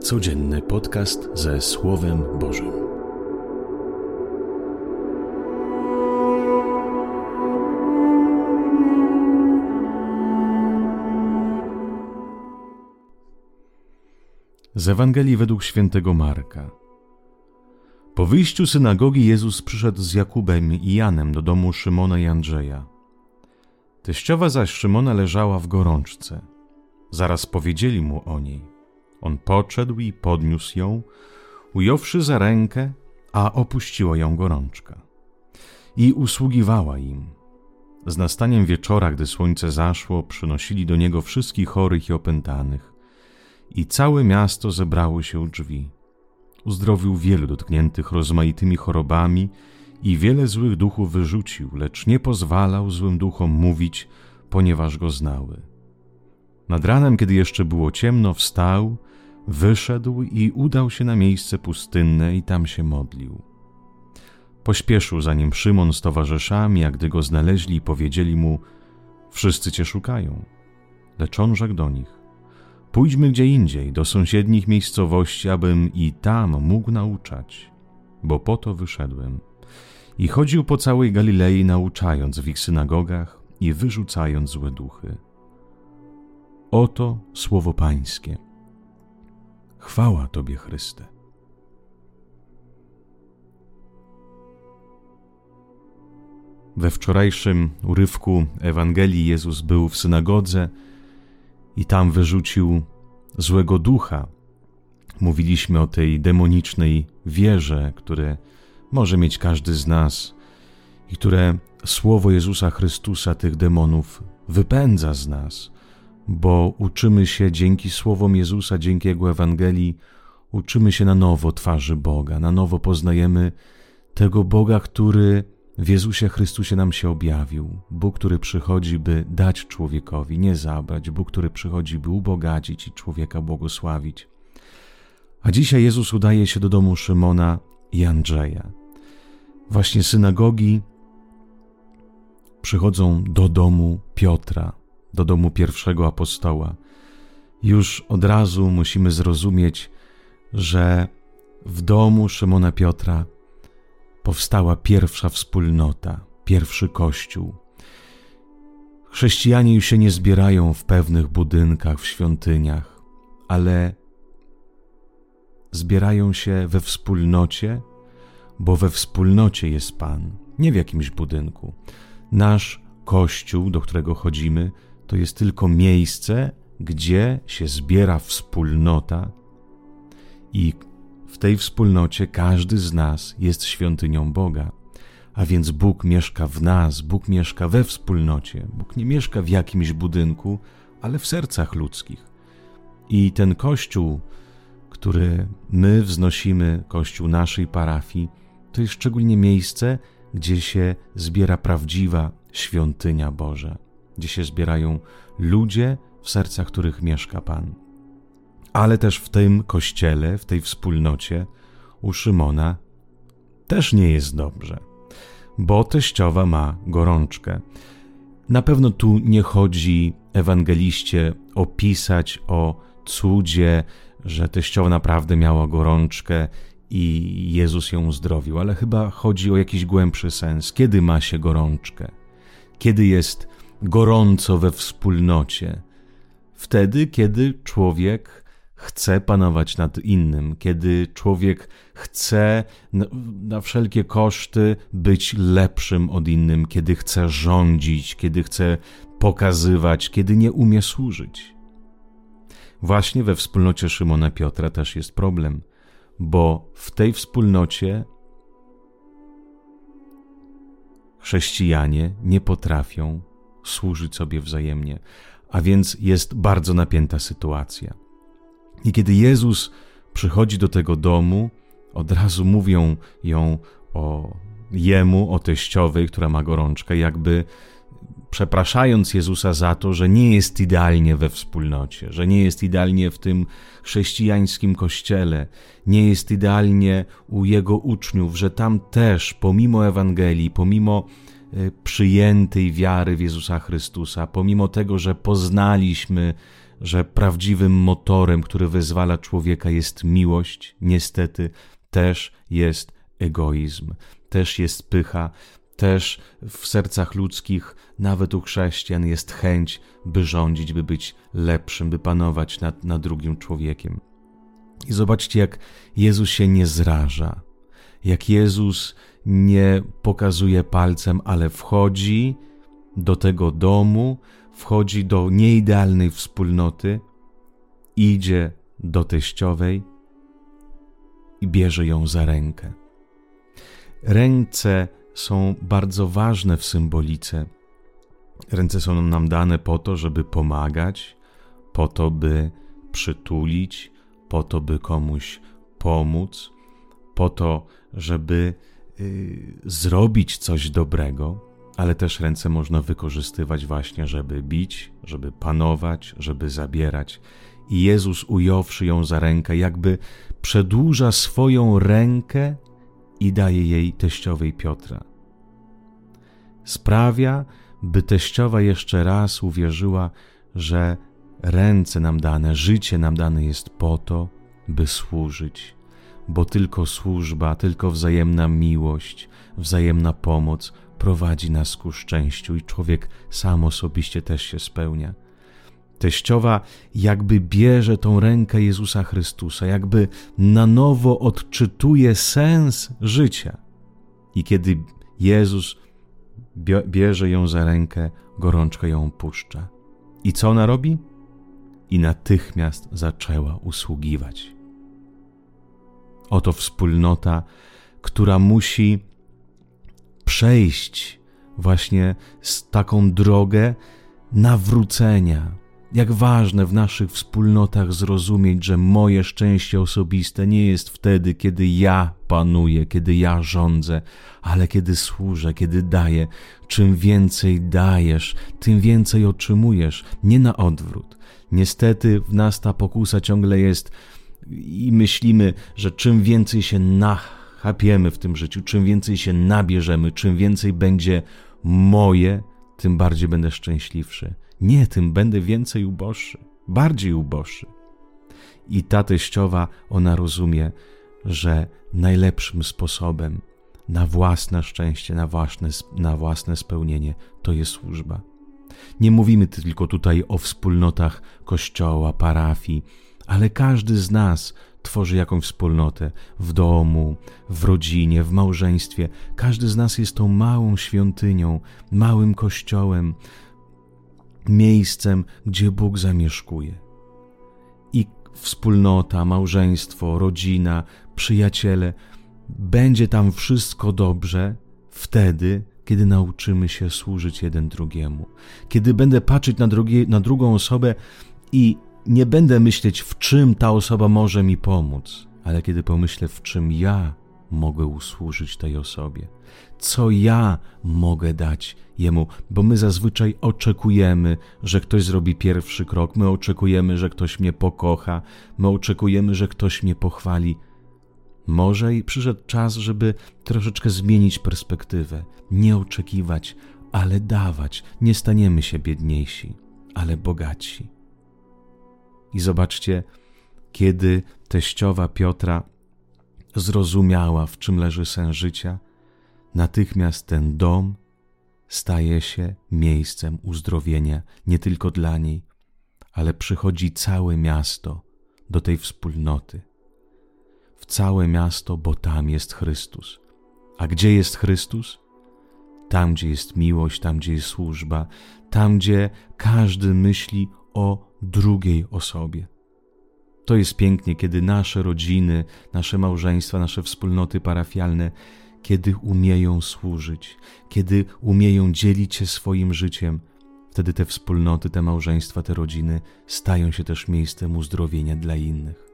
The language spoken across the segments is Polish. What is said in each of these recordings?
Codzienny podcast ze Słowem Bożym. Z Ewangelii według świętego Marka. Po wyjściu synagogi Jezus przyszedł z Jakubem i Janem do domu Szymona i Andrzeja. Teściowa zaś Szymona leżała w gorączce. Zaraz powiedzieli mu o niej. On podszedł i podniósł ją, ująwszy za rękę, a opuściła ją gorączka. I usługiwała im. Z nastaniem wieczora, gdy słońce zaszło, przynosili do niego wszystkich chorych i opętanych. I całe miasto zebrało się u drzwi. Uzdrowił wielu dotkniętych rozmaitymi chorobami i wiele złych duchów wyrzucił, lecz nie pozwalał złym duchom mówić, ponieważ go znały. Nad ranem, kiedy jeszcze było ciemno, wstał, wyszedł i udał się na miejsce pustynne i tam się modlił. Pośpieszył za nim Szymon z towarzyszami, a gdy go znaleźli, powiedzieli mu: Wszyscy cię szukają. Lecz on rzekł do nich: Pójdźmy gdzie indziej, do sąsiednich miejscowości, abym i tam mógł nauczać, bo po to wyszedłem. I chodził po całej Galilei, nauczając w ich synagogach i wyrzucając złe duchy. Oto słowo Pańskie. Chwała Tobie, Chryste. We wczorajszym urywku Ewangelii Jezus był w synagodze i tam wyrzucił złego ducha. Mówiliśmy o tej demonicznej wierze, które może mieć każdy z nas i które słowo Jezusa Chrystusa tych demonów wypędza z nas, bo uczymy się dzięki słowom Jezusa, dzięki Jego Ewangelii, uczymy się na nowo twarzy Boga, na nowo poznajemy tego Boga, który w Jezusie Chrystusie nam się objawił. Bóg, który przychodzi, by dać człowiekowi, nie zabrać. Bóg, który przychodzi, by ubogacić i człowieka błogosławić. A dzisiaj Jezus udaje się do domu Szymona i Andrzeja. Właśnie synagogi przychodzą do domu Piotra, do domu pierwszego apostoła. Już od razu musimy zrozumieć, że w domu Szymona Piotra powstała pierwsza wspólnota, pierwszy kościół. Chrześcijanie już się nie zbierają w pewnych budynkach, w świątyniach, ale zbierają się we wspólnocie, bo we wspólnocie jest Pan, nie w jakimś budynku. Nasz kościół, do którego chodzimy, to jest tylko miejsce, gdzie się zbiera wspólnota i w tej wspólnocie każdy z nas jest świątynią Boga. A więc Bóg mieszka w nas, Bóg mieszka we wspólnocie. Bóg nie mieszka w jakimś budynku, ale w sercach ludzkich. I ten kościół, który my wznosimy, kościół naszej parafii, to jest szczególnie miejsce, gdzie się zbiera prawdziwa świątynia Boża, gdzie się zbierają ludzie, w sercach których mieszka Pan ale też w tym kościele, w tej wspólnocie u Szymona też nie jest dobrze, bo teściowa ma gorączkę. Na pewno tu nie chodzi ewangeliście opisać o cudzie, że teściowa naprawdę miała gorączkę i Jezus ją uzdrowił, ale chyba chodzi o jakiś głębszy sens. Kiedy ma się gorączkę? Kiedy jest gorąco we wspólnocie? Wtedy, kiedy człowiek chce panować nad innym, kiedy człowiek chce na, wszelkie koszty być lepszym od innym, kiedy chce rządzić, kiedy chce pokazywać, kiedy nie umie służyć. Właśnie we wspólnocie Szymona Piotra też jest problem, bo w tej wspólnocie chrześcijanie nie potrafią służyć sobie wzajemnie, a więc jest bardzo napięta sytuacja. I kiedy Jezus przychodzi do tego domu, od razu mówią ją o jemu, o teściowej, która ma gorączkę, jakby przepraszając Jezusa za to, że nie jest idealnie we wspólnocie, że nie jest idealnie w tym chrześcijańskim kościele, nie jest idealnie u jego uczniów, że tam też, pomimo Ewangelii, pomimo przyjętej wiary w Jezusa Chrystusa, pomimo tego, że poznaliśmy że prawdziwym motorem, który wyzwala człowieka, jest miłość, niestety też jest egoizm, też jest pycha, też w sercach ludzkich, nawet u chrześcijan, jest chęć, by rządzić, by być lepszym, by panować nad, nad drugim człowiekiem. I zobaczcie, jak Jezus się nie zraża, jak Jezus nie pokazuje palcem, ale wchodzi do tego domu, wchodzi do nieidealnej wspólnoty, idzie do teściowej i bierze ją za rękę. Ręce są bardzo ważne w symbolice. Ręce są nam dane po to, żeby pomagać, po to, by przytulić, po to, by komuś pomóc, po to, żeby y, zrobić coś dobrego, ale też ręce można wykorzystywać właśnie, żeby bić, żeby panować, żeby zabierać. I Jezus, ująwszy ją za rękę, jakby przedłuża swoją rękę i daje jej teściowej Piotra. Sprawia, by teściowa jeszcze raz uwierzyła, że ręce nam dane, życie nam dane jest po to, by służyć, bo tylko służba, tylko wzajemna miłość, wzajemna pomoc prowadzi nas ku szczęściu i człowiek sam osobiście też się spełnia. Teściowa jakby bierze tą rękę Jezusa Chrystusa, jakby na nowo odczytuje sens życia. I kiedy Jezus bierze ją za rękę, gorączka ją puszcza. I co ona robi? I natychmiast zaczęła usługiwać. Oto wspólnota, która musi przejść właśnie z taką drogę nawrócenia, jak ważne w naszych wspólnotach zrozumieć, że moje szczęście osobiste nie jest wtedy, kiedy ja panuję, kiedy ja rządzę, ale kiedy służę, kiedy daję. Czym więcej dajesz, tym więcej otrzymujesz, nie na odwrót. Niestety w nas ta pokusa ciągle jest i myślimy, że czym więcej się nachapiemy w tym życiu, czym więcej się nabierzemy, czym więcej będzie moje, tym bardziej będę szczęśliwszy. Nie, tym będę więcej uboższy, bardziej uboższy. I ta teściowa, ona rozumie, że najlepszym sposobem na własne szczęście, na własne, na własne spełnienie to jest służba. Nie mówimy tylko tutaj o wspólnotach kościoła, parafii, ale każdy z nas tworzy jakąś wspólnotę w domu, w rodzinie, w małżeństwie. Każdy z nas jest tą małą świątynią, małym kościołem, miejscem, gdzie Bóg zamieszkuje. I wspólnota, małżeństwo, rodzina, przyjaciele, będzie tam wszystko dobrze wtedy, kiedy nauczymy się służyć jeden drugiemu. Kiedy będę patrzeć na, drugie, na drugą osobę i nie będę myśleć, w czym ta osoba może mi pomóc, ale kiedy pomyślę, w czym ja mogę usłużyć tej osobie, co ja mogę dać jemu, bo my zazwyczaj oczekujemy, że ktoś zrobi pierwszy krok, my oczekujemy, że ktoś mnie pokocha, my oczekujemy, że ktoś mnie pochwali. Może i przyszedł czas, żeby troszeczkę zmienić perspektywę, nie oczekiwać, ale dawać. Nie staniemy się biedniejsi, ale bogatsi. I zobaczcie, kiedy teściowa Piotra zrozumiała, w czym leży sens życia, natychmiast ten dom staje się miejscem uzdrowienia nie tylko dla niej, ale przychodzi całe miasto do tej wspólnoty. W całe miasto, bo tam jest Chrystus. A gdzie jest Chrystus? Tam, gdzie jest miłość, tam, gdzie jest służba, tam, gdzie każdy myśli o drugiej osobie. To jest pięknie, kiedy nasze rodziny, nasze małżeństwa, nasze wspólnoty parafialne, kiedy umieją służyć, kiedy umieją dzielić się swoim życiem, wtedy te wspólnoty, te małżeństwa, te rodziny stają się też miejscem uzdrowienia dla innych.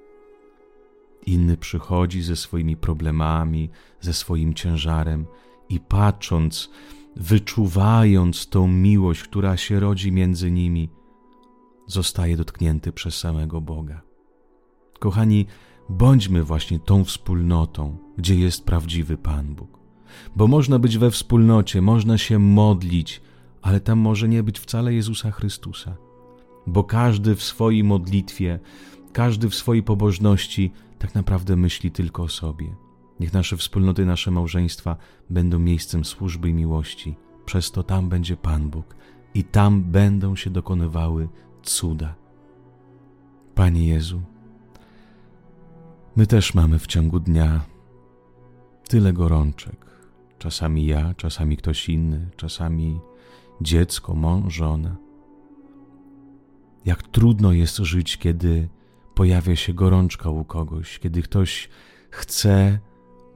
Inny przychodzi ze swoimi problemami, ze swoim ciężarem i patrząc, wyczuwając tą miłość, która się rodzi między nimi, zostaje dotknięty przez samego Boga. Kochani, bądźmy właśnie tą wspólnotą, gdzie jest prawdziwy Pan Bóg. Bo można być we wspólnocie, można się modlić, ale tam może nie być wcale Jezusa Chrystusa. bo każdy w swojej modlitwie, każdy w swojej pobożności tak naprawdę myśli tylko o sobie. Niech nasze wspólnoty, nasze małżeństwa będą miejscem służby i miłości. Przez to tam będzie Pan Bóg i tam będą się dokonywały cuda. Panie Jezu, my też mamy w ciągu dnia tyle gorączek. Czasami ja, czasami ktoś inny, czasami dziecko, mąż, żona. Jak trudno jest żyć, kiedy pojawia się gorączka u kogoś, kiedy ktoś chce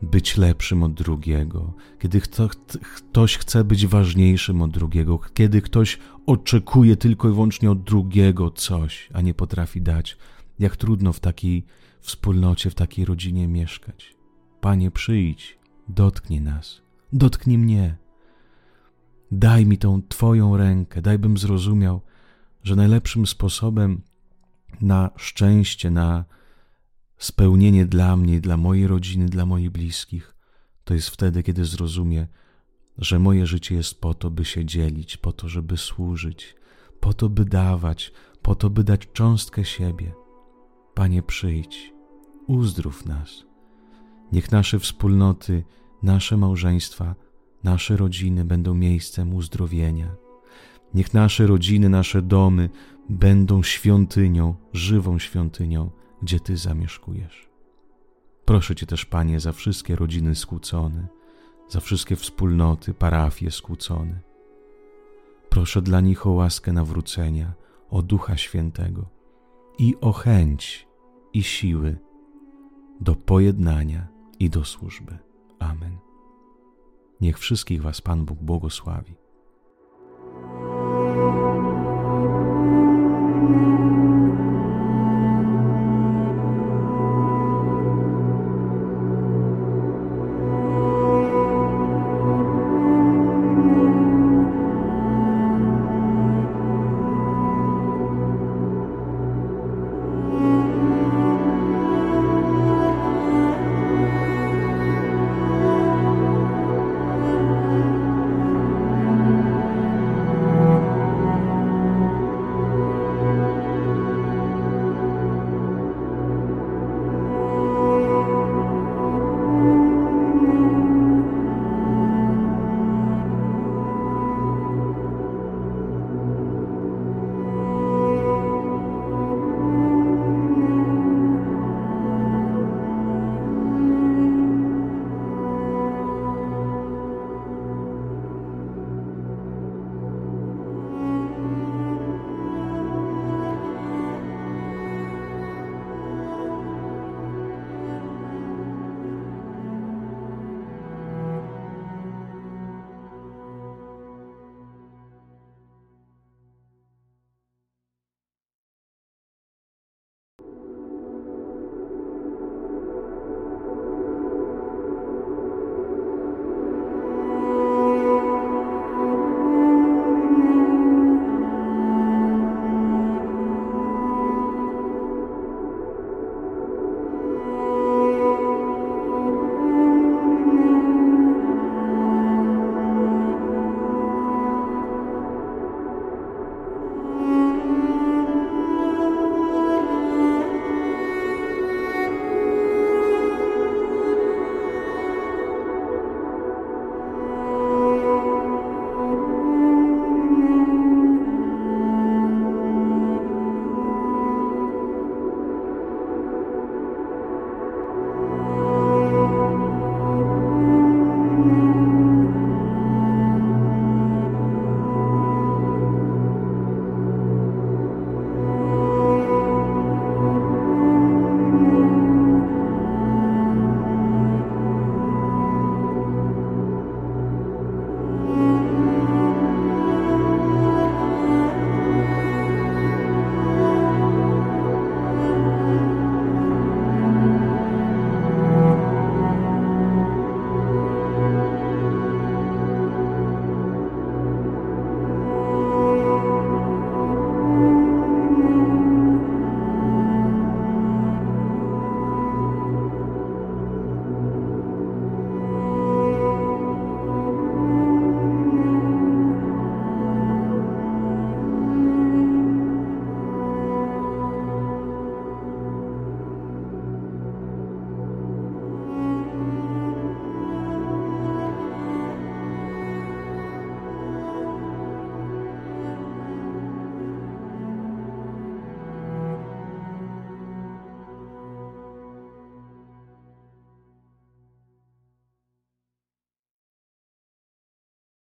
być lepszym od drugiego, kiedy kto, ktoś chce być ważniejszym od drugiego, kiedy ktoś oczekuje tylko i wyłącznie od drugiego coś, a nie potrafi dać. Jak trudno w takiej wspólnocie, w takiej rodzinie mieszkać. Panie, przyjdź, dotknij nas, dotknij mnie. Daj mi tą Twoją rękę, daj bym zrozumiał, że najlepszym sposobem na szczęście, na spełnienie dla mnie, dla mojej rodziny, dla moich bliskich, to jest wtedy, kiedy zrozumie, że moje życie jest po to, by się dzielić, po to, żeby służyć, po to, by dawać, po to, by dać cząstkę siebie. Panie, przyjdź, uzdrów nas. Niech nasze wspólnoty, nasze małżeństwa, nasze rodziny będą miejscem uzdrowienia. Niech nasze rodziny, nasze domy będą świątynią, żywą świątynią, gdzie Ty zamieszkujesz. Proszę Cię też, Panie, za wszystkie rodziny skłócone, za wszystkie wspólnoty, parafie skłócone. Proszę dla nich o łaskę nawrócenia, o Ducha Świętego i o chęć i siły do pojednania i do służby. Amen. Niech wszystkich Was Pan Bóg błogosławi.